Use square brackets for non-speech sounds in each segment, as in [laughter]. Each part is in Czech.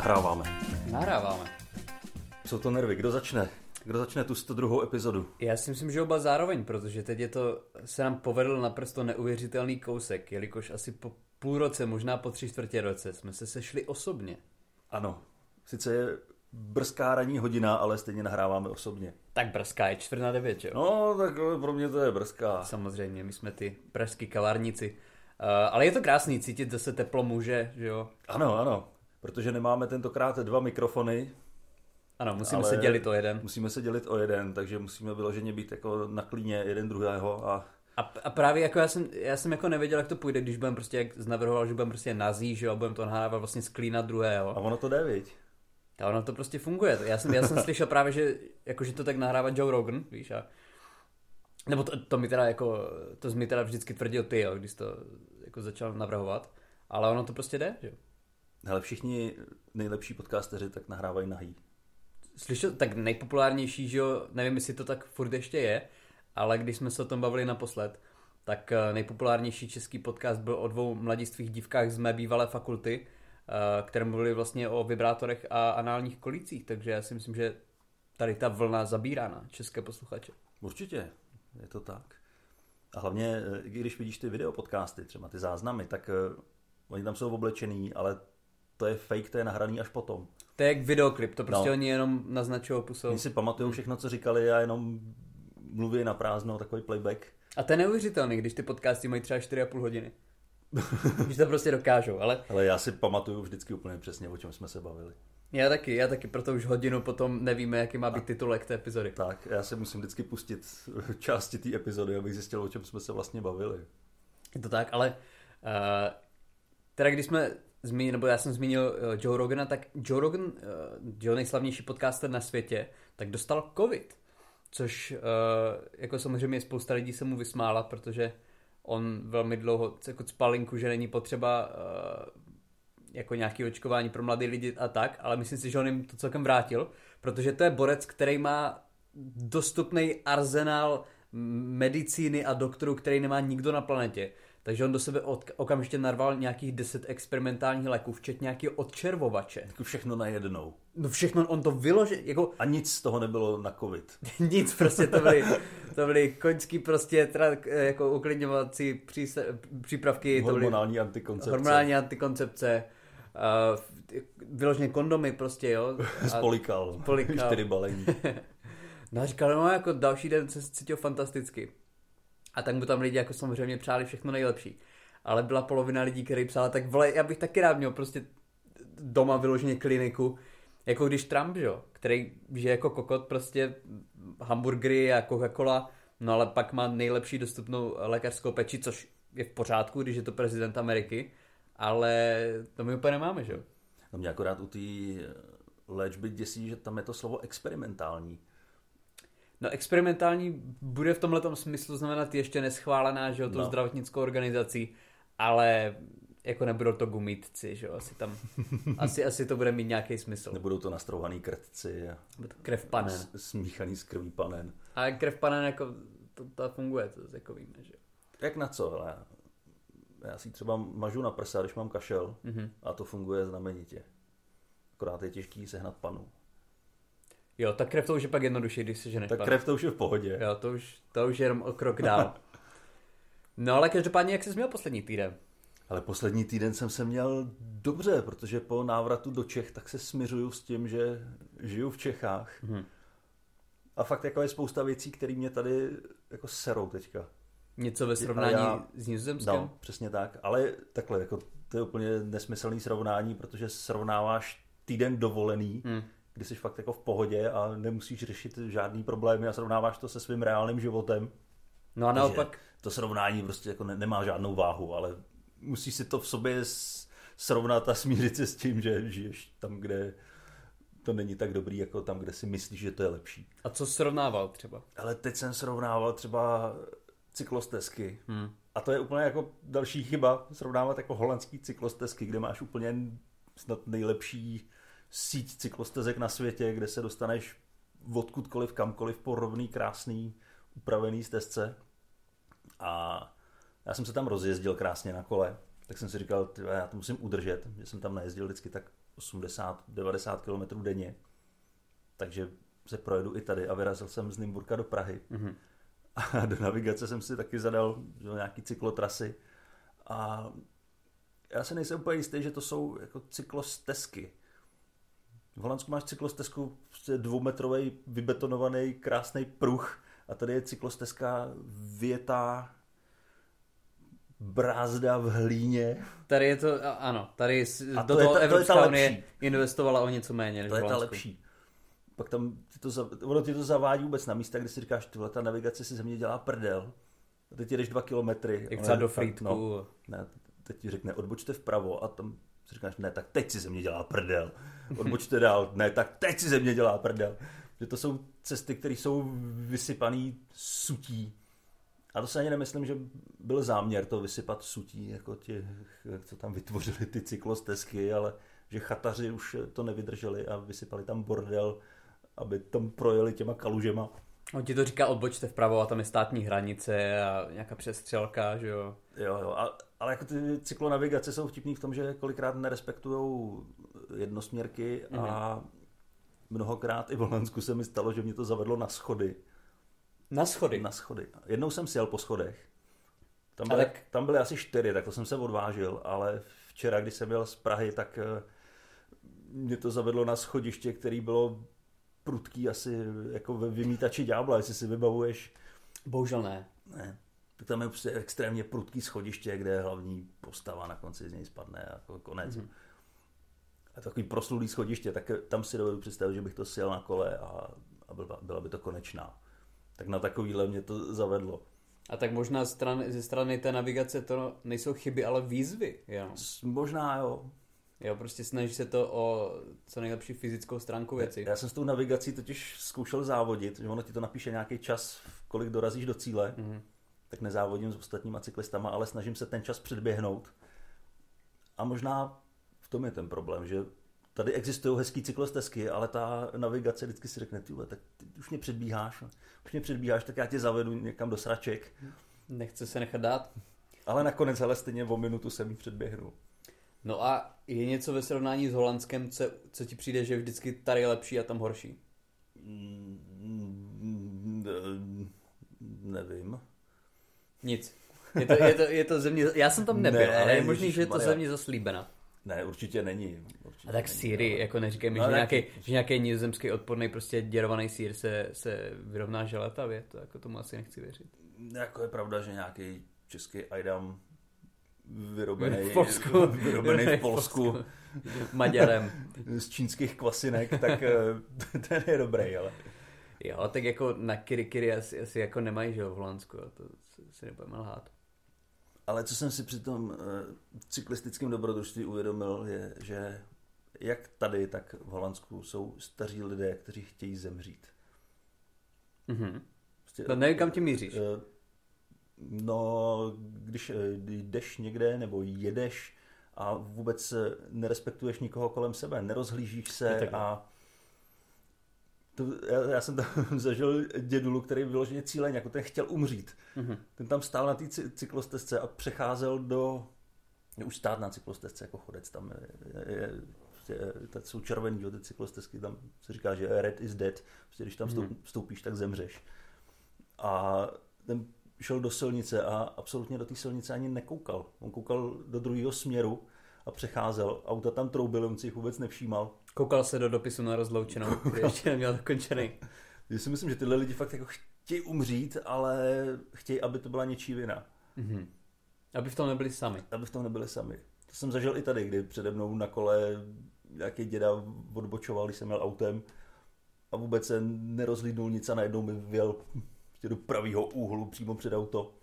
Nahráváme. Nahráváme. Jsou to nervy. Kdo začne? Kdo začne tu 102. epizodu? Já si myslím, že oba zároveň, protože teď je to, se nám povedl naprosto neuvěřitelný kousek, jelikož asi po půl roce, možná po tři čtvrtě roce jsme se sešli osobně. Ano. Sice je brzká ranní hodina, ale stejně nahráváme osobně. Tak brzká je čtvrt na devět, jo? No, tak pro mě to je brzká. Samozřejmě, my jsme ty pražský kavárníci. Uh, ale je to krásný cítit zase teplo muže, že jo? Ano, ano. Protože nemáme tentokrát dva mikrofony. Ano, musíme se dělit o jeden. Musíme se dělit o jeden, takže musíme vyloženě být jako na klíně jeden druhého a a, a právě jako já jsem, já jsem jako nevěděl, jak to půjde, když budeme prostě, jak navrhoval, že budeme prostě nazí, že jo, budeme to nahrávat vlastně z klína druhého. A ono to jde, viď? A ono to prostě funguje. Já jsem, já jsem [laughs] slyšel právě, že, jako, že to tak nahrává Joe Rogan, víš, a nebo to, to mi teda jako, to mi teda vždycky tvrdil ty, jo, když to jako začal navrhovat, ale ono to prostě jde, že jo. Ale všichni nejlepší podcasteři tak nahrávají nahý. Slyšel, tak nejpopulárnější, že jo, nevím, jestli to tak furt ještě je, ale když jsme se o tom bavili naposled, tak eh, nejpopulárnější český podcast byl o dvou mladistvých dívkách z mé bývalé fakulty, eh, které mluvili vlastně o vibrátorech a análních kolících, takže já si myslím, že tady ta vlna zabírá na české posluchače. Určitě, je to tak. A hlavně, eh, i když vidíš ty videopodcasty, třeba ty záznamy, tak oni tam jsou oblečený, ale to je fake, to je nahraný až potom. To je jak videoklip, to prostě no. oni jenom naznačují pusou. Oni si pamatují všechno, co říkali a jenom mluví na prázdno, takový playback. A to je neuvěřitelný, když ty podcasty mají třeba 4,5 hodiny. [laughs] když to prostě dokážou, ale... Ale já si pamatuju vždycky úplně přesně, o čem jsme se bavili. Já taky, já taky, proto už hodinu potom nevíme, jaký má být titulek té epizody. Tak, já si musím vždycky pustit [laughs] části té epizody, abych zjistil, o čem jsme se vlastně bavili. Je to tak, ale uh, teda když jsme zmínili, nebo já jsem zmínil uh, Joe Rogana, tak Joe Rogan, uh, Joe nejslavnější podcaster na světě, tak dostal covid což uh, jako samozřejmě spousta lidí se mu vysmála, protože on velmi dlouho jako spalinku, že není potřeba uh, jako nějaký očkování pro mladé lidi a tak, ale myslím si, že on jim to celkem vrátil, protože to je borec, který má dostupný arzenál medicíny a doktorů, který nemá nikdo na planetě. Takže on do sebe od, okamžitě narval nějakých deset experimentálních léků, včetně nějakého odčervovače. Jako všechno najednou. No všechno, on to vyložil, jako... A nic z toho nebylo na covid. [laughs] nic, prostě to byly, to byly koňský prostě tra, jako uklidňovací příse, přípravky. Hormonální to byly, antikoncepce. Hormonální antikoncepce. Uh, vyloženě kondomy prostě, jo. [laughs] Spolikal. Spolikal. [laughs] Čtyři balení. no a říkal, no jako další den se cítil fantasticky. A tak mu tam lidi jako samozřejmě přáli všechno nejlepší. Ale byla polovina lidí, který psala, tak vole, já bych taky rád měl prostě doma vyloženě kliniku, jako když Trump, jo, který žije jako kokot prostě hamburgery a Coca-Cola, no ale pak má nejlepší dostupnou lékařskou peči, což je v pořádku, když je to prezident Ameriky, ale to my úplně nemáme, že jo. No mě akorát u té léčby děsí, že tam je to slovo experimentální. No experimentální bude v tomhle smyslu znamenat ještě neschválená, že jo, tou no. zdravotnickou organizací, ale jako nebudou to gumítci, že jo, asi tam, [laughs] asi, asi to bude mít nějaký smysl. Nebudou to nastrouhaný krtci a krev panen. Smíchaný s krví panen. A krev panen jako, to, to funguje, to jako víme, že jo. Jak na co, hele? Já si třeba mažu na prsa, když mám kašel mm-hmm. a to funguje znamenitě. Akorát je těžký sehnat panu. Jo, tak krev to už je pak jednodušší, když se ženeš. Tak krev to už je v pohodě. Jo, to už, to už je jenom o krok dál. [laughs] no ale každopádně, jak jsi měl poslední týden? Ale poslední týden jsem se měl dobře, protože po návratu do Čech tak se smiřuju s tím, že žiju v Čechách. Hmm. A fakt jako je spousta věcí, které mě tady jako serou teďka. Něco ve srovnání já, s Nizozemskem? No, přesně tak. Ale takhle, jako to je úplně nesmyslný srovnání, protože srovnáváš týden dovolený, hmm kdy jsi fakt jako v pohodě a nemusíš řešit žádný problémy a srovnáváš to se svým reálným životem. No a naopak... To srovnání prostě jako ne, nemá žádnou váhu, ale musíš si to v sobě srovnat a smířit se s tím, že žiješ tam, kde to není tak dobrý, jako tam, kde si myslíš, že to je lepší. A co srovnával třeba? Ale teď jsem srovnával třeba cyklostezky. Hmm. A to je úplně jako další chyba, srovnávat jako holandský cyklostezky, kde máš úplně snad nejlepší síť cyklostezek na světě, kde se dostaneš odkudkoliv, kamkoliv po rovný, krásný, upravený stezce. A já jsem se tam rozjezdil krásně na kole. tak jsem si říkal, tyhle, já to musím udržet, že jsem tam najezdil vždycky tak 80-90 km denně, takže se projedu i tady a vyrazil jsem z Nymburka do Prahy. Mm-hmm. A do navigace jsem si taky zadal že, nějaký cyklotrasy a já se nejsem úplně jistý, že to jsou jako cyklostezky. V Holandsku máš cyklostezku, prostě dvoumetrový vybetonovaný krásný pruh a tady je cyklostezka větá brázda v hlíně. Tady je to, ano, tady a do to toho je ta, Evropská to je unie investovala o něco méně než To je ta lepší. Pak tam ty to, ono ti to zavádí vůbec na místa, kde si říkáš, tyhle ta navigace si země dělá prdel. A teď jdeš dva kilometry. Jak třeba do Frýdku. No, ne, teď ti řekne, odbočte vpravo a tam si říkáš, ne, tak teď si země dělá prdel. Odbočte dál, ne, tak teď si země dělá prdel. Že to jsou cesty, které jsou vysypané sutí. A to se ani nemyslím, že byl záměr to vysypat sutí, jako ti, co tam vytvořili ty cyklostezky, ale že chataři už to nevydrželi a vysypali tam bordel, aby tam projeli těma kalužema. On ti to říká, odbočte vpravo a tam je státní hranice a nějaká přestřelka, že jo? Jo, jo, a, ale jako ty cyklonavigace jsou vtipný v tom, že kolikrát nerespektují jednosměrky mm-hmm. a mhm. mnohokrát i v Holandsku se mi stalo, že mě to zavedlo na schody. Na schody? Na schody. Jednou jsem sjel po schodech. Tam byly, tak... tam byly asi čtyři, tak to jsem se odvážil, ale včera, když jsem byl z Prahy, tak eh, mě to zavedlo na schodiště, který bylo prudký asi jako ve vymítači ďábla, jestli si vybavuješ. Bohužel ne. Ne. Tak tam je prostě extrémně prudký schodiště, kde hlavní postava na konci z něj spadne a jako konec. Mm-hmm. A takový proslulý schodiště, tak tam si dovedu představit, že bych to sjel na kole a, a byla, byla by to konečná. Tak na takovýhle mě to zavedlo. A tak možná strany, ze strany té navigace to nejsou chyby, ale výzvy. Jo. Možná jo. Jo, prostě snaží se to o co nejlepší fyzickou stránku věci. Já jsem s tou navigací totiž zkoušel závodit, že ono ti to napíše nějaký čas, kolik dorazíš do cíle, mm-hmm. tak nezávodím s ostatníma cyklistama, ale snažím se ten čas předběhnout. A možná v tom je ten problém, že tady existují hezký cyklostezky, ale ta navigace vždycky si řekne, tyhle, tak ty už mě předbíháš, už mě předbíháš, tak já tě zavedu někam do sraček. Nechce se nechat dát. Ale nakonec, ale stejně o minutu jsem jí předběhnul. No a je něco ve srovnání s Holandskem, co, co ti přijde, že je vždycky tady lepší a tam horší? Mm, nevím. Nic. Je to, je to, je to země, já jsem tam nebyl, ne, ale je možný, že je to země zaslíbena. Ne, určitě není. Určitě a tak síry, ale... jako neříkej mi, no, že, nějaký, že nějaký nizozemský odporný prostě děrovaný sír se, se vyrovná želatavě, to jako tomu asi nechci věřit. Jako je pravda, že nějaký český Aidam vyrobený v Polsku, [laughs] vyrobený v Polsku, Maďarem. [laughs] z čínských kvasinek, tak eh, [laughs] ten je dobrý, ale... Jo, tak jako na kirikiri asi, asi jako nemají, že jo, v Holandsku, to si nebudeme lhát. Ale co jsem si při tom uh, cyklistickém dobrodružství uvědomil, je, že jak tady, tak v Holandsku jsou staří lidé, kteří chtějí zemřít. Mm-hmm. Prostě, no nevím, kam ti míříš. No, když jdeš někde nebo jedeš a vůbec nerespektuješ nikoho kolem sebe, nerozhlížíš se a to, já, já jsem tam [laughs] zažil dědulu, který vyloženě cíleně, jako ten chtěl umřít. Mm-hmm. Ten tam stál na té cyklostezce a přecházel do, už stát na cyklostezce jako chodec, tam je, je, je, je tak jsou červený, jo, ty cyklostezky, tam se říká, že red is dead, prostě když tam mm-hmm. vstoupíš, tak zemřeš. A ten šel do silnice a absolutně do té silnice ani nekoukal. On koukal do druhého směru a přecházel. Auta tam troubily, on si jich vůbec nevšímal. Koukal se do dopisu na rozloučenou, [laughs] který ještě neměl dokončený. Já si myslím, že tyhle lidi fakt jako chtějí umřít, ale chtějí, aby to byla něčí vina. Mm-hmm. Aby v tom nebyli sami. Aby v tom nebyli sami. To jsem zažil i tady, kdy přede mnou na kole nějaký děda odbočoval, když jsem měl autem a vůbec se nerozlídnul nic a najednou mi vyjel prostě do pravého úhlu přímo před auto.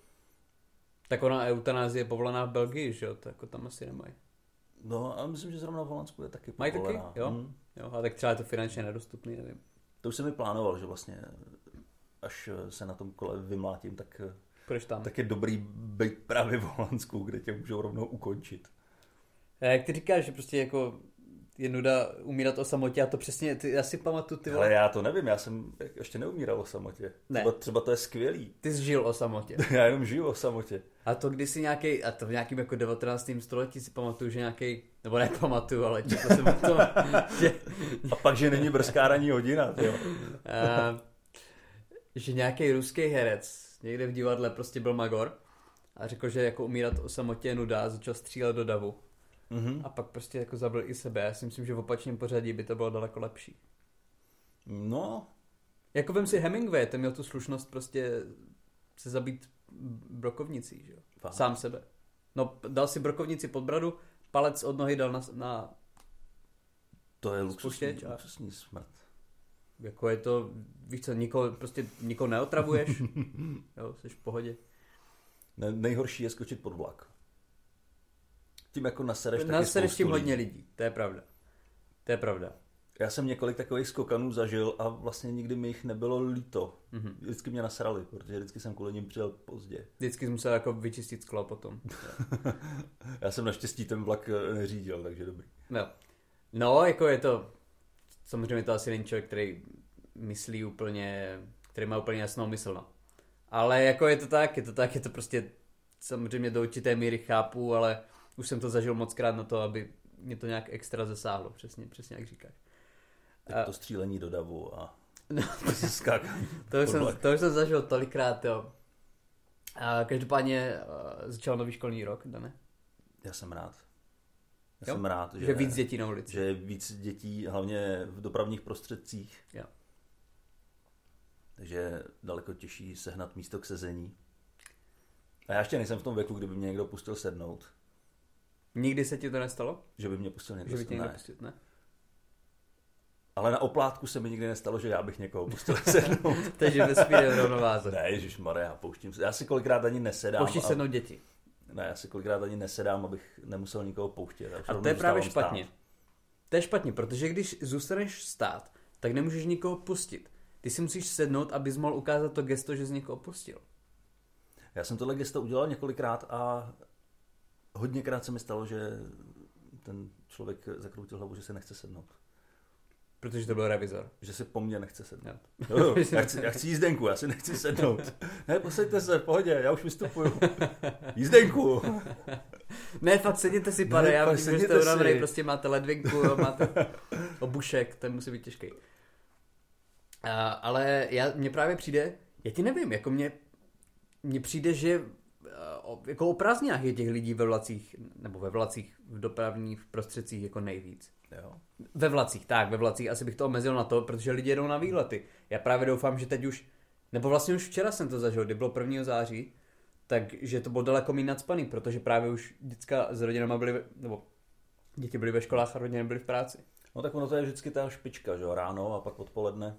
Tak ona eutanázie je povolená v Belgii, že jo? To jako tam asi nemají. No a myslím, že zrovna v Holandsku je taky Mají taky? Jo? Hmm. jo? A tak třeba je to finančně nedostupný, nevím. To už jsem mi plánoval, že vlastně až se na tom kole vymlátím, tak, Proč tam? tak je dobrý být právě v Holandsku, kde tě můžou rovnou ukončit. Jak ty říkáš, že prostě jako je nuda umírat o samotě a to přesně, ty, já si pamatuju, ty vole. Ale já to nevím, já jsem ještě neumíral o samotě. Ne. Třeba, třeba to je skvělý. Ty jsi žil o samotě. [laughs] Já jenom žiju o samotě. A to kdysi nějaký, a to v nějakým jako 19. století si pamatuju, že nějaký, nebo nepamatuju, ale četl jsem o tom, [laughs] že, A pak, že není brzká ranní hodina, jo. [laughs] a, že nějaký ruský herec někde v divadle prostě byl magor a řekl, že jako umírat o samotě je nuda a začal střílet do davu. Mhm. A pak prostě jako zabil i sebe. Já si myslím, že v opačném pořadí by to bylo daleko lepší. No, Jako vem si Hemingway, ten měl tu slušnost prostě se zabít brokovnicí, že jo? Fakt? Sám sebe. No, dal si brokovnici pod bradu, palec od nohy dal na, na to je luxusní, a- luxusní smrt. jako je to, víš co, nikoho, prostě nikoho neotravuješ, [laughs] jo, jsi v pohodě. Ne, nejhorší je skočit pod vlak. Tím jako nasereš taky Nasereš tím hodně lidí, to je pravda. To je pravda. Já jsem několik takových skokanů zažil a vlastně nikdy mi jich nebylo líto. Mhm. Vždycky mě nasrali, protože vždycky jsem kvůli nim přijel pozdě. Vždycky jsem musel jako vyčistit sklo potom. [laughs] Já jsem naštěstí ten vlak eh, neřídil, takže dobrý. No. no, jako je to, samozřejmě to asi není člověk, který myslí úplně, který má úplně jasnou mysl, no. Ale jako je to tak, je to tak, je to prostě samozřejmě do určité míry chápu, ale už jsem to zažil moc krát na to, aby mě to nějak extra zasáhlo, přesně, přesně jak říkáš. Tak to střílení do davu a [laughs] No, [laughs] skákání. to, už jsem, to už jsem zažil tolikrát, jo. A každopádně uh, začal nový školní rok, Dane? Já jsem rád. Já Jo? jsem rád, že, Že víc dětí na ulici. že je víc dětí, hlavně v dopravních prostředcích. Jo. Takže je daleko těžší sehnat místo k sezení. A já ještě nejsem v tom věku, kdyby mě někdo pustil sednout. Nikdy se ti to nestalo? Že by mě pustil někdo Že by tě někdo Ne. pustil, ne? Ale na oplátku se mi nikdy nestalo, že já bych někoho pustil [laughs] sednout. [laughs] Takže vesmír v rovnováze. ne, Ježíš já pouštím se. Já si kolikrát ani nesedám. Pouštíš a- sednout děti. Ne, já si kolikrát ani nesedám, abych nemusel nikoho pouštět. A to je právě špatně. stát. To je špatně, protože když zůstaneš stát, tak nemůžeš nikoho pustit. Ty si musíš sednout, abys mohl ukázat to gesto, že jsi někoho pustil. Já jsem tohle gesto udělal několikrát a hodněkrát se mi stalo, že ten člověk zakroutil hlavu, že se nechce sednout. Protože to byl revizor. Že si po mně nechce sednout. Jo. Jo, [laughs] já, chci, já chci jízdenku, já si nechci sednout. Ne, posaďte se, v pohodě, já už vystupuju. Jízdenku. [laughs] Ne, fakt sedněte si, pane, Ne, já vím, že jste unavený, prostě máte ledvinku, máte [laughs] obušek, ten musí být těžký. Ale já, mně právě přijde, já ti nevím, jako mně, mně přijde, že jako o prázdninách je těch lidí ve vlacích, nebo ve vlacích v dopravních prostředcích jako nejvíc. Jo. Ve vlacích, tak, ve vlacích asi bych to omezil na to, protože lidi jedou na výlety. Já právě doufám, že teď už, nebo vlastně už včera jsem to zažil, kdy bylo 1. září, takže to bylo daleko méně nadspaný, protože právě už děcka s rodinama byly, nebo děti byly ve školách a rodiny byly v práci. No tak ono to je vždycky ta špička, že jo, ráno a pak odpoledne.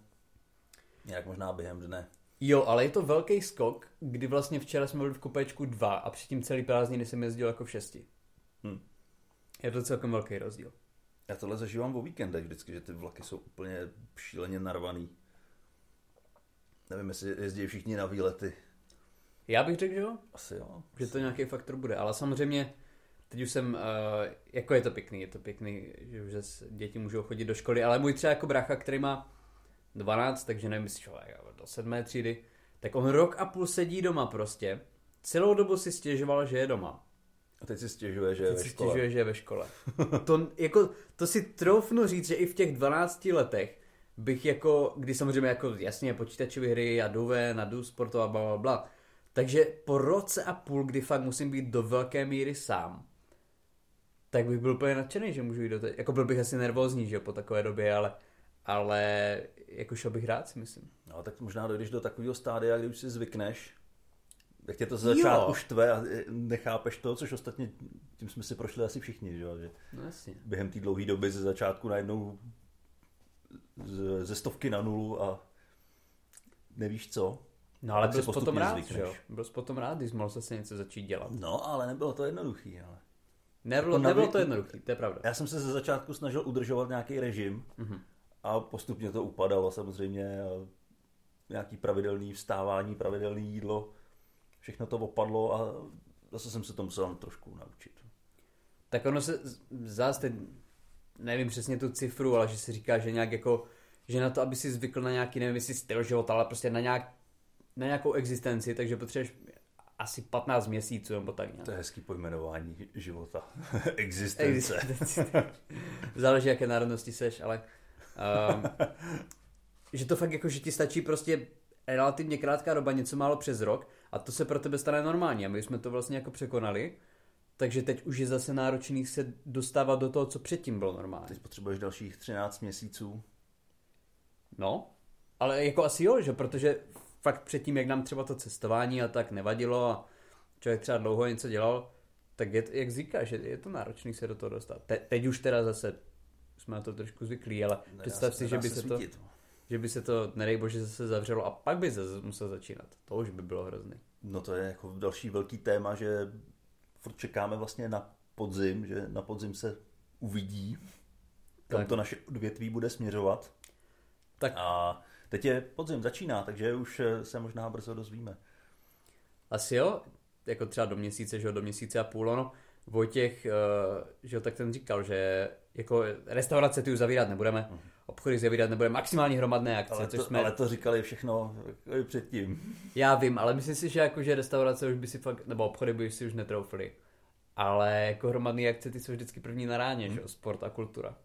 Nějak možná během dne. Jo, ale je to velký skok, kdy vlastně včera jsme byli v kupečku 2 a předtím celý prázdniny jsem jezdil jako v 6. Hm. Je to celkem velký rozdíl. Já tohle zažívám o víkendech vždycky, že ty vlaky jsou úplně šíleně narvaný. Nevím, jestli jezdí všichni na výlety. Já bych řekl, že jo, Asi jo. že to nějaký faktor bude, ale samozřejmě teď už jsem, uh, jako je to pěkný, je to pěkný, že už děti můžou chodit do školy, ale můj třeba jako brácha, který má 12, takže nevím, jestli člověk do sedmé třídy, tak on rok a půl sedí doma prostě. Celou dobu si stěžoval, že je doma. A teď si stěžuje, že je Teď ve škole. stěžuje, že je ve škole. [laughs] To, jako, to si troufnu říct, že i v těch 12 letech bych jako, kdy samozřejmě jako jasně počítačové hry a jdu ven jdu sportovat, bla, bla, bla. Takže po roce a půl, kdy fakt musím být do velké míry sám, tak bych byl úplně nadšený, že můžu jít do té... Jako byl bych asi nervózní, že po takové době, ale, ale jako šel bych rád, si myslím. No tak možná dojdeš do takového stádia, kdy už si zvykneš, tak tě to ze začátku štve a e, nechápeš to, což ostatně tím jsme si prošli asi všichni, že, jo, že No jasně. během té dlouhé doby ze začátku najednou z- ze stovky na nulu a nevíš co. No ale byl jsi potom rád, zvykneš. že jo? Byl jsi potom rád, když mohl zase něco začít dělat. No, ale nebylo to jednoduchý, ale. Nebylo, Jako nebylo vy- to jednoduché, to je pravda. Já jsem se ze začátku snažil udržovat nějaký režim Mhm. A postupně to upadalo samozřejmě. Nějaký pravidelný vstávání, pravidelné jídlo, všechno to opadlo a zase jsem se to musel trošku naučit. Tak ono se z- zás teď, nevím přesně tu cifru, ale že si říká, že nějak jako, že na to, aby si zvykl na nějaký, nevím jestli styl života, ale prostě na, nějak, na nějakou existenci, takže potřebuješ asi 15 měsíců nebo tak nějak. To je hezký pojmenování života. [laughs] Existence. Existence. Záleží, jaké národnosti seš, ale um, [laughs] že to fakt jako, že ti stačí prostě relativně krátká doba, něco málo přes rok a to se pro tebe stane normální a my jsme to vlastně jako překonali. Takže teď už je zase náročný se dostávat do toho, co předtím bylo normální. Teď potřebuješ dalších 13 měsíců. No, ale jako asi jo, že protože fakt předtím, jak nám třeba to cestování a tak nevadilo a člověk třeba dlouho něco dělal, tak je, jak říkáš, že je to náročný se do toho dostat. Te, teď už teda zase jsme na to trošku zvyklí, ale nedá představ si, že by se, to, že by se to, nedej bože, zase zavřelo a pak by se musel začínat. To už by bylo hrozný. No to je jako další velký téma, že furt čekáme vlastně na podzim, že na podzim se uvidí, kam tak. to naše odvětví bude směřovat. Tak. A teď je podzim, začíná, takže už se možná brzo dozvíme. Asi jo, jako třeba do měsíce, že do měsíce a půl, no. Vojtěch, eh, že jo, tak ten říkal, že jako restaurace ty už zavírat nebudeme, uh-huh. obchody zavírat nebudeme, maximální hromadné akce. Ale to, což jsme... ale to říkali všechno jako předtím. Já vím, ale myslím si, že jako, že restaurace už by si fakt, nebo obchody by si už netroufli. Ale jako hromadné akce ty jsou vždycky první na ráně, hmm. že sport a kultura.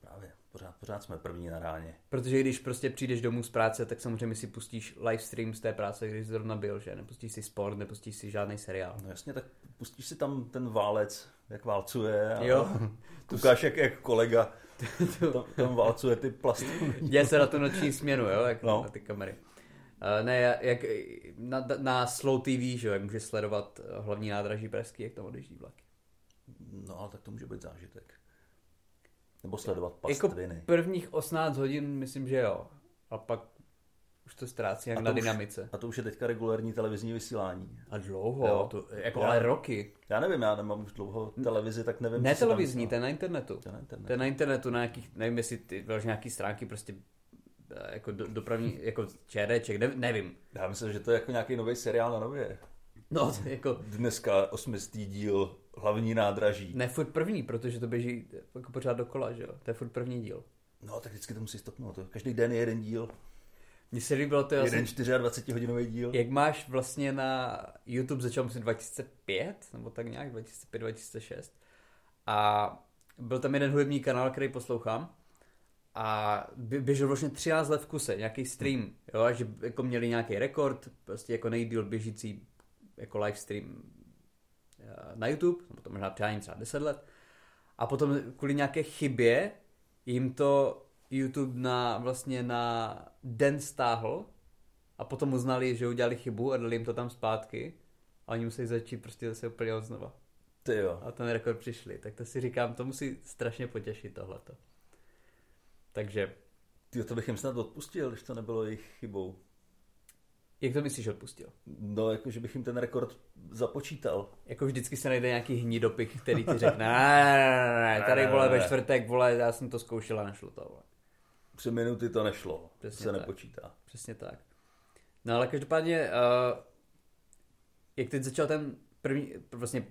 Právě, pořád, pořád jsme první na ráně. Protože když prostě přijdeš domů z práce, tak samozřejmě si pustíš livestream z té práce, když zrovna byl, že nepustíš si sport, nepustíš si žádný seriál. No jasně, tak pustíš si tam ten válec, jak válcuje a jo. [laughs] koukáš jak, jak kolega [laughs] tam, tam válcuje ty plasty. [laughs] Děje se na tu noční směnu, jo, jak no. na ty kamery. Uh, ne, jak na, na Slow TV, že jo, jak může sledovat eh, hlavní nádraží Pražský, jak tam odjíždí vlaky. No, ale tak to může být zážitek. Nebo sledovat pastviny. Jako prvních 18 hodin myslím, že jo. A pak to ztrácí jak na už, dynamice. A to už je teďka regulární televizní vysílání. A dlouho, jo. to, jako já, ale roky. Já nevím, já nemám už dlouho televizi, tak nevím. Ne televizní, ten na internetu. Ten na internetu. Ten na internetu, na nějakých, nevím jestli ty nějaký stránky prostě eh, jako do, dopravní, jako čereček, ne, nevím. Já myslím, že to je jako nějaký nový seriál na nově. No, jako... Dneska osmistý díl hlavní nádraží. Ne, furt první, protože to běží jako pořád dokola, že jo? To je furt první díl. No, tak vždycky to musí stopnout. Každý den je jeden díl. Mně se líbilo to... Jeden 24 hodinový díl. Jak máš vlastně na YouTube, začal myslím 2005, nebo tak nějak, 2005-2006. A byl tam jeden hudební kanál, který poslouchám. A běžel vlastně 13 let v kuse, nějaký stream, jo, a že jako měli nějaký rekord, prostě jako nejdíl běžící jako live stream eh, na YouTube, nebo to možná třeba, třeba 10 let. A potom kvůli nějaké chybě jim to YouTube na, vlastně na den stáhl a potom uznali, že udělali chybu a dali jim to tam zpátky a oni museli začít prostě zase úplně od znova. Ty jo. A ten rekord přišli. Tak to si říkám, to musí strašně potěšit tohleto. Takže... Ty to bych jim snad odpustil, když to nebylo jejich chybou. Jak to myslíš odpustil? No, jako, že bych jim ten rekord započítal. Jako vždycky se najde nějaký hnidopich, který ti řekne, ne, ne, ne, ne, tady vole ve čtvrtek, vole, já jsem to zkoušel a nešlo to, vole tři minuty to nešlo. Přesně se tak. nepočítá. Přesně tak. No ale každopádně, uh, jak teď začal ten první, vlastně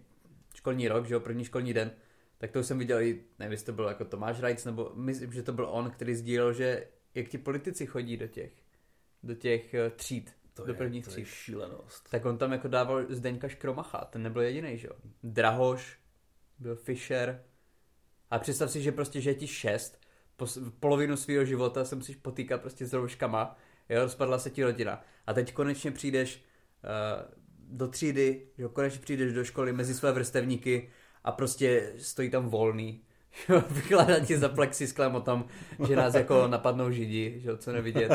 školní rok, že jo, první školní den, tak to už jsem viděl i, nevím, jestli to byl jako Tomáš Rajc, nebo myslím, že to byl on, který sdílel, že jak ti politici chodí do těch, do těch uh, tříd, to do je, prvních to tříd. je šílenost. Tak on tam jako dával Zdeňka Škromacha, ten nebyl jediný, že jo. Drahoš, byl Fischer. A představ si, že prostě, že je ti šest polovinu svého života se musíš potýkat prostě s rouškama, jo, rozpadla se ti rodina. A teď konečně přijdeš uh, do třídy, jo, konečně přijdeš do školy mezi své vrstevníky a prostě stojí tam volný, [laughs] vykládá ti za plexisklem o tom, že nás jako [laughs] napadnou židi, že co nevidět.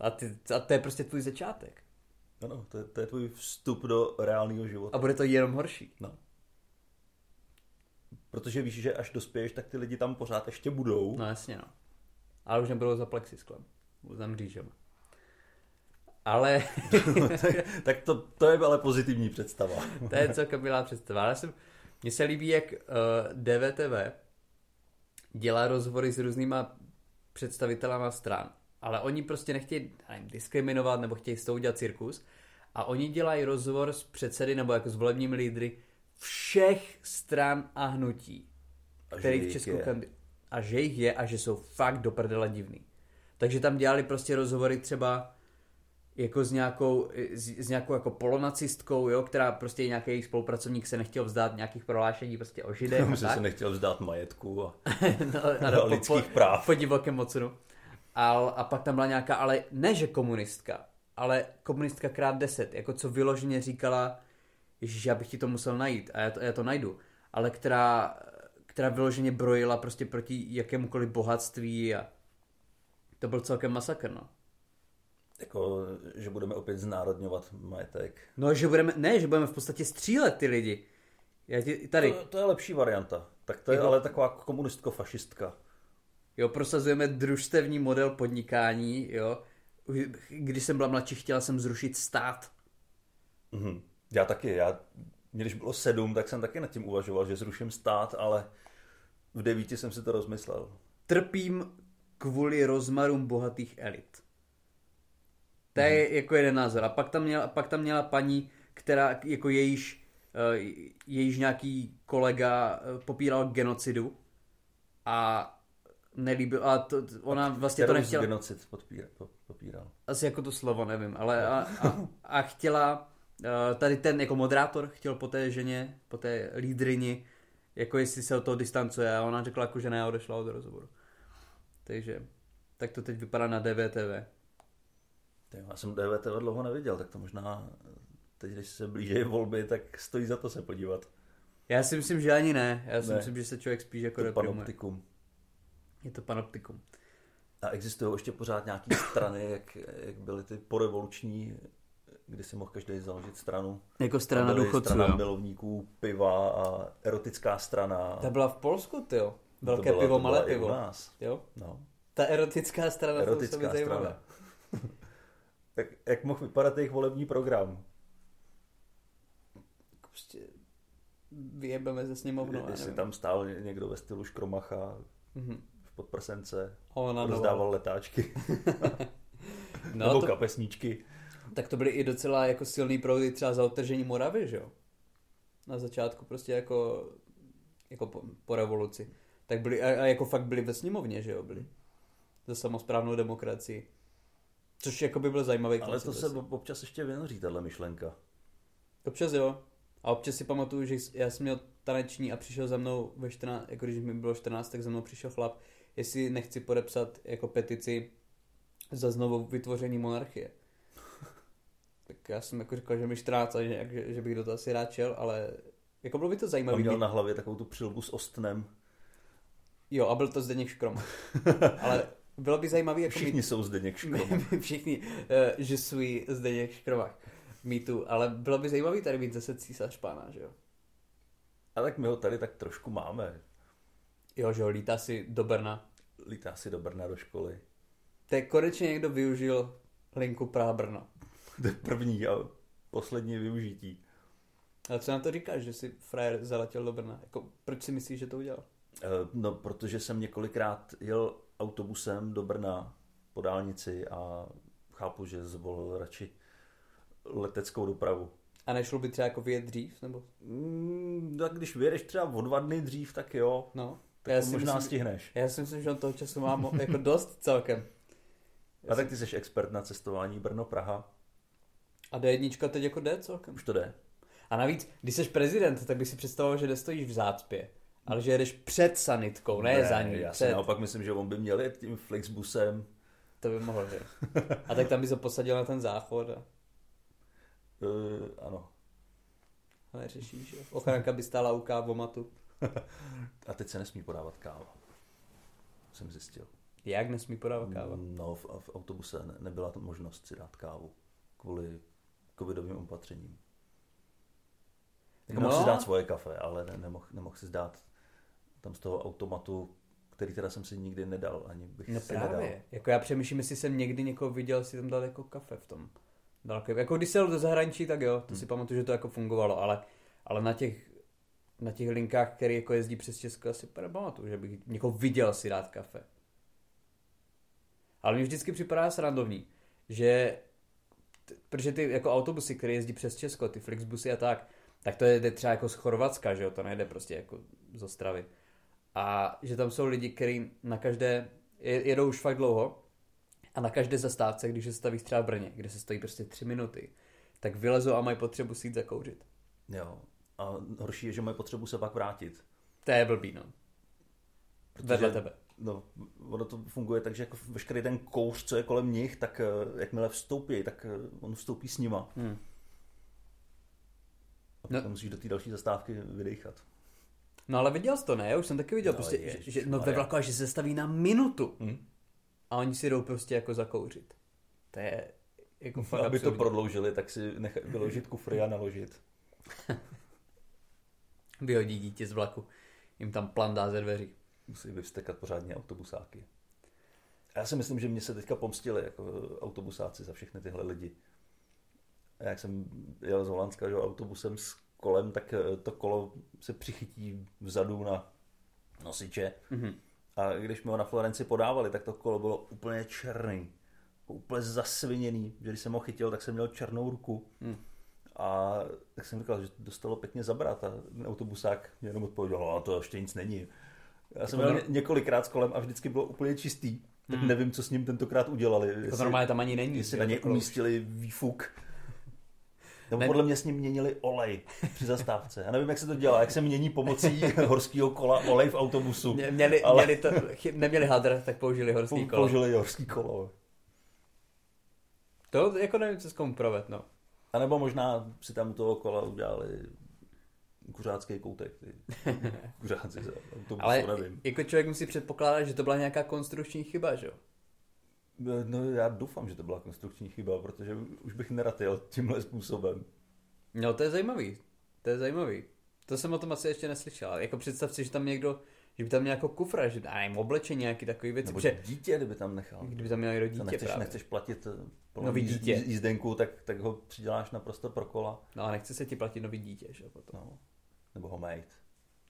A, ty, a to je prostě tvůj začátek. Ano, to je, to je tvůj vstup do reálného života. A bude to jenom horší. No protože víš, že až dospěješ, tak ty lidi tam pořád ještě budou. No jasně, no. Ale už nebudou za plexisklem, za mřížem. Ale... [laughs] tak to, to je ale pozitivní představa. [laughs] to je celkem milá představa. Ale jsem, mně se líbí, jak uh, eh, DVTV dělá rozhovory s různýma představitelama stran. Ale oni prostě nechtějí nevím, diskriminovat nebo chtějí s tou udělat cirkus. A oni dělají rozhovor s předsedy nebo jako s volebními lídry všech stran a hnutí, a kterých Českou kandi- a že jich je a že jsou fakt do prdele divný. Takže tam dělali prostě rozhovory třeba jako s nějakou, s, s nějakou jako polonacistkou, jo, která prostě nějaký jejich spolupracovník se nechtěl vzdát nějakých prohlášení prostě o židech. [laughs] Myslím, se nechtěl vzdát majetku a, [laughs] no, [laughs] a lidských po, práv. Po divokém mocnu. A, a pak tam byla nějaká, ale ne že komunistka, ale komunistka krát deset, jako co vyloženě říkala, že já bych ti to musel najít a já to, já to najdu, ale která, která vyloženě brojila prostě proti jakémukoliv bohatství a to byl celkem masakr, no. Jako, že budeme opět znárodňovat majetek. No, že budeme, ne, že budeme v podstatě střílet ty lidi. Já ti, tady. To, to je lepší varianta. Tak to je jo. ale taková komunistko-fašistka. Jo, prosazujeme družstevní model podnikání, jo. Když jsem byla mladší, chtěla jsem zrušit stát. Mhm. Já taky, já, když bylo sedm, tak jsem taky nad tím uvažoval, že zruším stát, ale v devíti jsem si to rozmyslel. Trpím kvůli rozmarům bohatých elit. To je mm. jako jeden názor. A pak tam měla, pak tam měla paní, která jako jejíž, uh, jejíž nějaký kolega uh, popíral genocidu a nelíbil, a to, ona vlastně Kterou to nechtěla. genocid podpíral, popíral? Asi jako to slovo, nevím, ale a, a, a chtěla, tady ten jako moderátor chtěl po té ženě, po té lídrini, jako jestli se od toho distancuje a ona řekla jako, že ne a odešla od rozhovoru. Takže tak to teď vypadá na DVTV. Já jsem DVTV dlouho neviděl, tak to možná teď, když se blíží volby, tak stojí za to se podívat. Já si myslím, že ani ne. Já si ne. myslím, že se člověk spíš jako to panoptikum. Je to panoptikum. A existují ještě pořád nějaké strany, jak, jak byly ty porevoluční, kdy si mohl každý založit stranu. Jako strana důchodců, strana jo. milovníků piva a erotická strana. Ta byla v Polsku, ty jo. Velké byla, pivo, malé pivo. u nás. Jo? No. Ta erotická strana, erotická to strana. [laughs] tak jak mohl vypadat jejich volební program? Prostě vyjebeme ze sněmovnou. Jestli tam stál někdo ve stylu Škromacha mm-hmm. v podprsence, Ona rozdával letáčky. [laughs] no, Nebo to, kapesníčky. Tak to byly i docela jako silný proudy třeba za otržení Moravy, že jo? Na začátku prostě jako, jako po, po revoluci. Tak byli, a, a jako fakt byli ve sněmovně, že jo, byli. Za samozprávnou demokracii. Což jako by byl zajímavý Ale to se občas ještě vynoří, tahle myšlenka. Občas jo. A občas si pamatuju, že já jsem měl taneční a přišel za mnou ve 14, jako když mi bylo 14, tak za mnou přišel chlap, jestli nechci podepsat jako petici za znovu vytvoření monarchie. Tak já jsem jako říkal, že mi 14 a že, že, že bych do toho asi rád šel, ale jako bylo by to zajímavé. měl na hlavě takovou tu přilbu s ostnem. Jo, a byl to Zdeněk Škrom. [laughs] ale bylo by zajímavé... Jako všichni mít... jsou Zdeněk Škrom. [laughs] všichni, uh, že jsou Zdeněk Škromák. Mýtu, ale bylo by zajímavé tady mít zase císař pána, že jo? A tak my ho tady tak trošku máme. Jo, že ho lítá si do Brna. Lítá si do Brna do školy. Tak konečně někdo využil linku Praha-Brno. [laughs] To je první a poslední využití. A co nám to říkáš, že si frajer zaletěl do Brna? Jako, proč si myslíš, že to udělal? Eh, no, protože jsem několikrát jel autobusem do Brna po dálnici a chápu, že zvolil radši leteckou dopravu. A nešlo by třeba jako vyjet dřív? Nebo? Mm, tak když vyjedeš třeba o dva dny dřív, tak jo. No. Tak já to možná myslím, stihneš. Já si myslím, že on toho času mám jako dost celkem. Já [laughs] a tak ty jsi expert na cestování Brno-Praha. A D1 teď jako jde celkem? Už to jde. A navíc, když jsi prezident, tak by si představoval, že nestojíš v zácpě. Ale že jedeš před sanitkou, ne, ne za ní. Já před... si naopak myslím, že on by měl jet tím Flixbusem. To by mohl, že? A tak tam by se posadil na ten záchod. A... Uh, ano. A neřešíš, že? Ochranka by stála u kávomatu. [laughs] a teď se nesmí podávat káva. Jsem zjistil. Jak nesmí podávat káva? No, v, v autobuse ne, nebyla to možnost si dát kávu. Kvůli covidovým opatřením. Jako no. mohl si dát svoje kafe, ale ne, nemohl, nemohl si dát tam z toho automatu, který teda jsem si nikdy nedal, ani bych no si právě. nedal. Jako já přemýšlím, jestli jsem někdy někoho viděl, si tam dal jako kafe v tom. Dal jako když se do zahraničí, tak jo, to hmm. si pamatuju, že to jako fungovalo, ale, ale na těch na těch linkách, které jako jezdí přes Česko, asi pamatuju, že bych někoho viděl si dát kafe. Ale mi vždycky připadá srandovní, že protože ty jako autobusy, které jezdí přes Česko, ty Flixbusy a tak, tak to jde třeba jako z Chorvatska, že jo, to nejde prostě jako z Ostravy. A že tam jsou lidi, kteří na každé, jedou už fakt dlouho a na každé zastávce, když se staví třeba v Brně, kde se stojí prostě tři minuty, tak vylezou a mají potřebu si jít zakouřit. Jo. A horší je, že mají potřebu se pak vrátit. To je blbý, no. Protože, Vedle tebe. No, ono to funguje tak, že jako veškerý ten kouř, co je kolem nich, tak eh, jakmile vstoupí, tak eh, on vstoupí s nima. Hmm. A potom no. musíš do té další zastávky vydechat. No ale viděl jsi to, ne? Já už jsem taky viděl, No, prostě, ježiš, že, no ve vlaku, že se staví na minutu Hm? a oni si jdou prostě jako zakouřit. To je jako fakt Aby to absurdní. prodloužili, tak si nech, [laughs] vyložit kufry a naložit. Vyhodí dítě z vlaku, jim tam plandá ze dveří. Musí vyvstekat pořádně autobusáky. A já si myslím, že mě se teďka pomstili jako autobusáci za všechny tyhle lidi. A jak jsem jel z Holandska že, autobusem s kolem, tak eh, to kolo se přichytí vzadu na nosiče. Mhm. A když mi ho na Florenci podávali, tak to kolo bylo úplně černý. Úplně zasviněný. Že když jsem ho chytil, tak jsem měl černou ruku. Hmm. A tak jsem říkal, že to dostalo pěkně zabrat a autobusák mě jenom odpověděl, no to ještě nic není. Já jsem Jako měl nor- ně- několikrát s kolem a vždycky bylo úplně čistý. Tak Hmm. nevím, co s ním tentokrát udělali. To normálně tam ani není. jestli že na něj kolo. umístili výfuk. Nebo Ne- podle mě s ním měnili olej při zastávce. Já nevím, jak se to dělá, jak se mění pomocí [laughs] horského kola olej v autobusu. Mě- Měli, Ale- měli to, neměli hadr, tak použili horský kolo. Použili horský kolo. To jako nevím, co s komu provet, no. A nebo možná si tam u toho kola udělali kuřácký koutek. Ty [laughs] kuřáci z autobusu, Ale nevím. jako člověk musí předpokládat, že to byla nějaká konstrukční chyba, že jo? No já doufám, že to byla konstrukční chyba, protože už bych nerad jel tímhle způsobem. No to je zajímavý, to je zajímavý. To jsem o tom asi ještě neslyšel. Jako představ si, že tam někdo, že by tam měl jako kufra, že já nevím, oblečení, nějaký takový věci. Nebo Protože dítě, kdyby tam nechal. kdyby tam měl někdo To dítě nechceš, právě. nechceš platit eh, Nový jíz- dítě. jíz- jízdenku, tak, tak ho přiděláš na prostor pro kola. No a nechce se ti platit nový dítě, že jo, potom. No. Nebo ho mejt.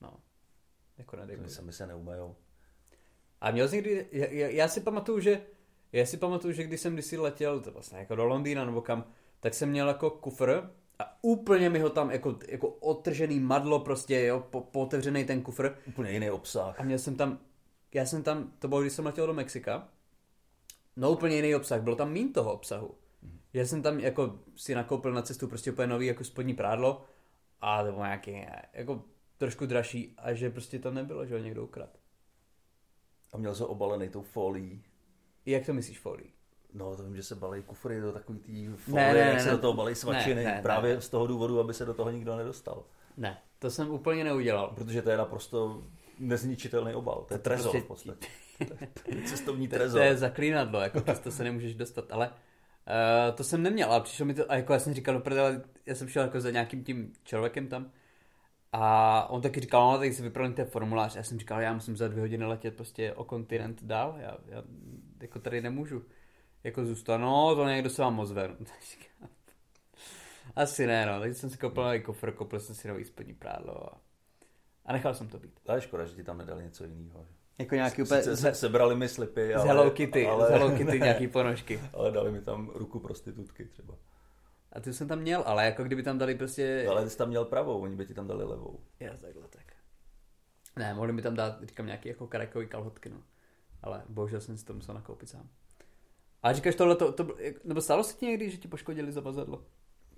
No. Jako nedej bože. sami se neumejou. A měl jsi někdy, já, já, si pamatuju, že já si pamatuju, že když jsem kdysi letěl, to vlastně jako do Londýna nebo kam, tak jsem měl jako kufr a úplně mi ho tam jako, jako otržený madlo prostě, jo, po, pootevřený ten kufr Úplně jiný obsah. a měl jsem tam, já jsem tam, to bylo, když jsem letěl do Mexika, no úplně jiný obsah, bylo tam mín toho obsahu. Já jsem tam jako si nakoupil na cestu prostě úplně nový jako spodní prádlo a to bylo nějaký jako trošku dražší a že prostě tam nebylo, že ho někdo ukrad. A měl se obalený tou folií. Jak to myslíš, folii? No, to vím, že se balí kufry do takový tý Ne, folie, ne, jak ne, se ne. do toho balí svačiny. Ne, ne, právě ne. z toho důvodu, aby se do toho nikdo nedostal. Ne, to jsem úplně neudělal. Protože to je naprosto nezničitelný obal. To je trezor prostě- v podstatě. To je cestovní [laughs] To, to trezor. je zaklínadlo, jako přes to se nemůžeš dostat, ale uh, to jsem neměl, ale přišlo mi to, a jako já jsem říkal, do prdele, já jsem šel jako za nějakým tím člověkem tam a on taky říkal, no, tak si vyplňte formulář. Já jsem říkal, já musím za dvě hodiny letět prostě o kontinent dál, já, já jako tady nemůžu jako zůstat, no, to někdo se vám ozve. No, [laughs] tak Asi ne, no, takže jsem si koupil nový kofr, koupil jsem si nový spodní prádlo a, a nechal jsem to být. Ale škoda, že ti tam nedali něco jiného. Jako nějaký úplně Sice z, se, sebrali mi slipy, z ale, Hello Kitty, ale, z Hello Kitty [laughs] nějaký ponožky. ale dali mi tam ruku prostitutky třeba. A ty jsem tam měl, ale jako kdyby tam dali prostě... Ale ty jsi tam měl pravou, oni by ti tam dali levou. Já takhle tak. Ne, mohli mi tam dát, říkám, nějaký jako karekový kalhotky, no. Ale bohužel jsem si to musel nakoupit sám. A říkáš tohle, to, to, nebo stalo se ti někdy, že ti poškodili zavazadlo?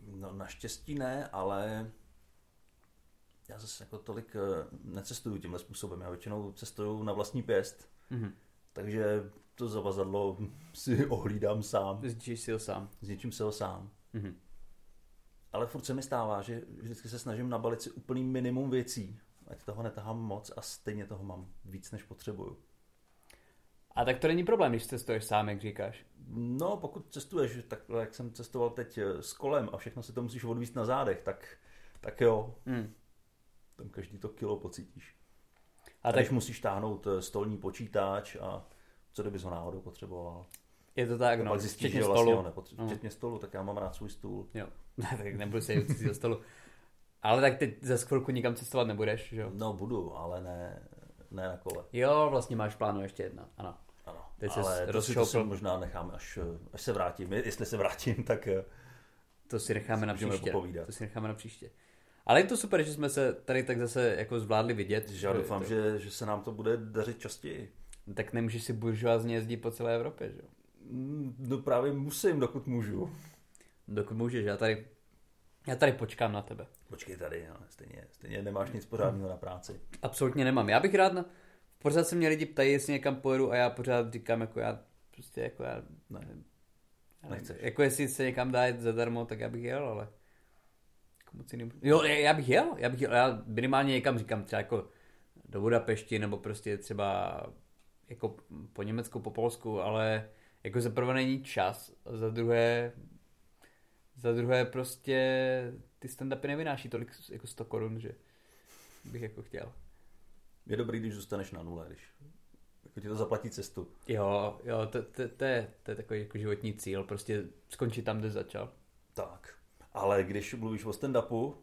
No naštěstí ne, ale já zase jako tolik eh, necestuju tímhle způsobem. Já většinou cestuju na vlastní pěst, Mhm. takže to zavazadlo si [laughs] ohlídám sám. Zničíš si ho sám. Zničím se ho sám. Mhm. Ale furt se mi stává, že vždycky se snažím nabalit si úplný minimum věcí. Ať toho netahám moc a stejně toho mám víc, než potřebuju. A tak to není problém, když cestuješ sám, jak říkáš. No, pokud cestuješ takhle, jak jsem cestoval teď eh, s kolem a všechno si to musíš odvízt na zádech, tak, tak jo, Hmm. Tam každý to kilo pocítíš. A A tak když musíš táhnout eh, stolní počítač a co kdybys ho náhodou potřeboval. je to tak, No, no, pak zjistíš, včetně že vlastně stolu. ho nepotřebuješ. No. Včetně stolu, tak já mám rád svůj stůl. Jo, [laughs] tak nebudu se jít do stolu. Ale tak teď za chvilku nikam cestovat nebudeš, že jo? No budu, ale ne, ne na kole. Jo, vlastně máš v plánu ještě jedna, ano. Ano. Teď ale to si, to si možná nechám, až, eh, až se vrátím. Je- Jestli se vrátím, tak eh, To si necháme na příště. To si necháme na příště. Ale je to super, že jsme se tady tak zase jako zvládli vidět. Já doufám, to... že, že se nám to bude dařit častěji. Tak nemůžeš si buržoázně jezdit po celé Evropě, že jo? Mm, no právě musím, dokud můžu. Dokud můžeš, já tady, já tady počkám na tebe. Počkej tady, ale stejně, stejně nemáš nic pořádného na práci. Absolutně nemám. Já bych rád, na, pořád se mě lidi ptají, jestli někam pojedu a já pořád říkám, jako já prostě jako já, ne, nechceš. Jako jestli se někam dá jít zadarmo, tak já bych jel, ale moc jiným. Jo, já bych jel, já bych jel, já minimálně někam říkám třeba jako do Budapešti, nebo prostě třeba jako po Německu, po Polsku, ale jako za prvé není čas, a za druhé za druhé prostě ty stand-upy nevynáší tolik jako 100 korun, že bych jako chtěl. Je dobrý, když zůstaneš na nule, když jako ti to zaplatí cestu. Jo, jo, to, to, to, je, to je takový jako životní cíl, prostě skončit tam, kde začal. Tak, ale když mluvíš o stand-upu,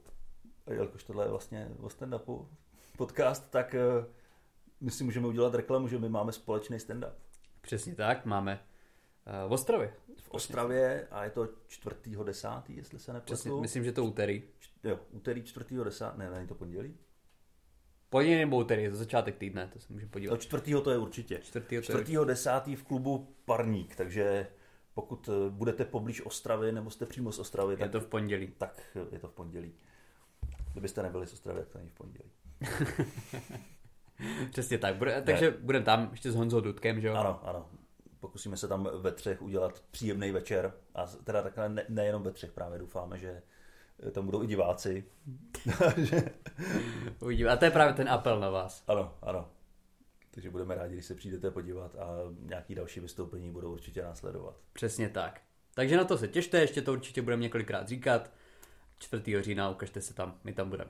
jelikož tohle je vlastně o stand-upu podcast, tak uh, my si můžeme udělat reklamu, že my máme společný stand-up. Přesně tak, máme uh, v Ostravě. V Ostravě a je to 4.10., jestli se nepletu. myslím, že to úterý. Jo, úterý 4.10., ne, není to pondělí? Pondělí nebo úterý, je to začátek týdne, to se můžeme podívat. To čtvrtýho to je určitě. Čtvrtýho, čtvrtýho desátý v klubu Parník, takže pokud eh, budete poblíž Ostravy nebo jste přímo z Ostravy, je tak, to v pondělí. Tak je to v pondělí. Kdybyste nebyli z Ostravy, tak to není v pondělí. [laughs] Přesně tak. Bude, takže budeme tam ještě s Honzou Dudkem, že jo? Ano, ano. Pokusíme se tam ve třech udělat příjemný večer. A teda takhle ne, nejenom ve třech, právě doufáme, že tam budou i diváci. [laughs] Uvidíme. A to je právě ten apel na vás. Ano, ano. Takže budeme rádi, když se přijdete podívat a nějaký další vystoupení budou určitě následovat. Přesně tak. Takže na to se těšte, ještě to určitě budeme několikrát říkat. 4. října, ukažte se tam, my tam budeme.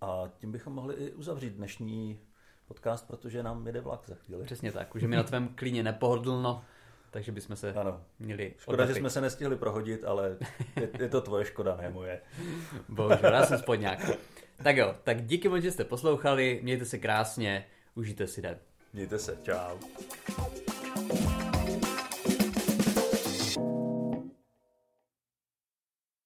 A tím bychom mohli i uzavřít dnešní podcast, protože nám jede vlak za chvíli. Přesně tak, už je mi na tvém klíně nepohodlno, takže bychom se ano. měli Škoda, odlepit. že jsme se nestihli prohodit, ale je, je to tvoje škoda, ne moje. [laughs] Bohužel, já jsem spodňák. Tak jo, tak díky moc, že jste poslouchali, mějte se krásně, užijte si den. Mějte se, čau.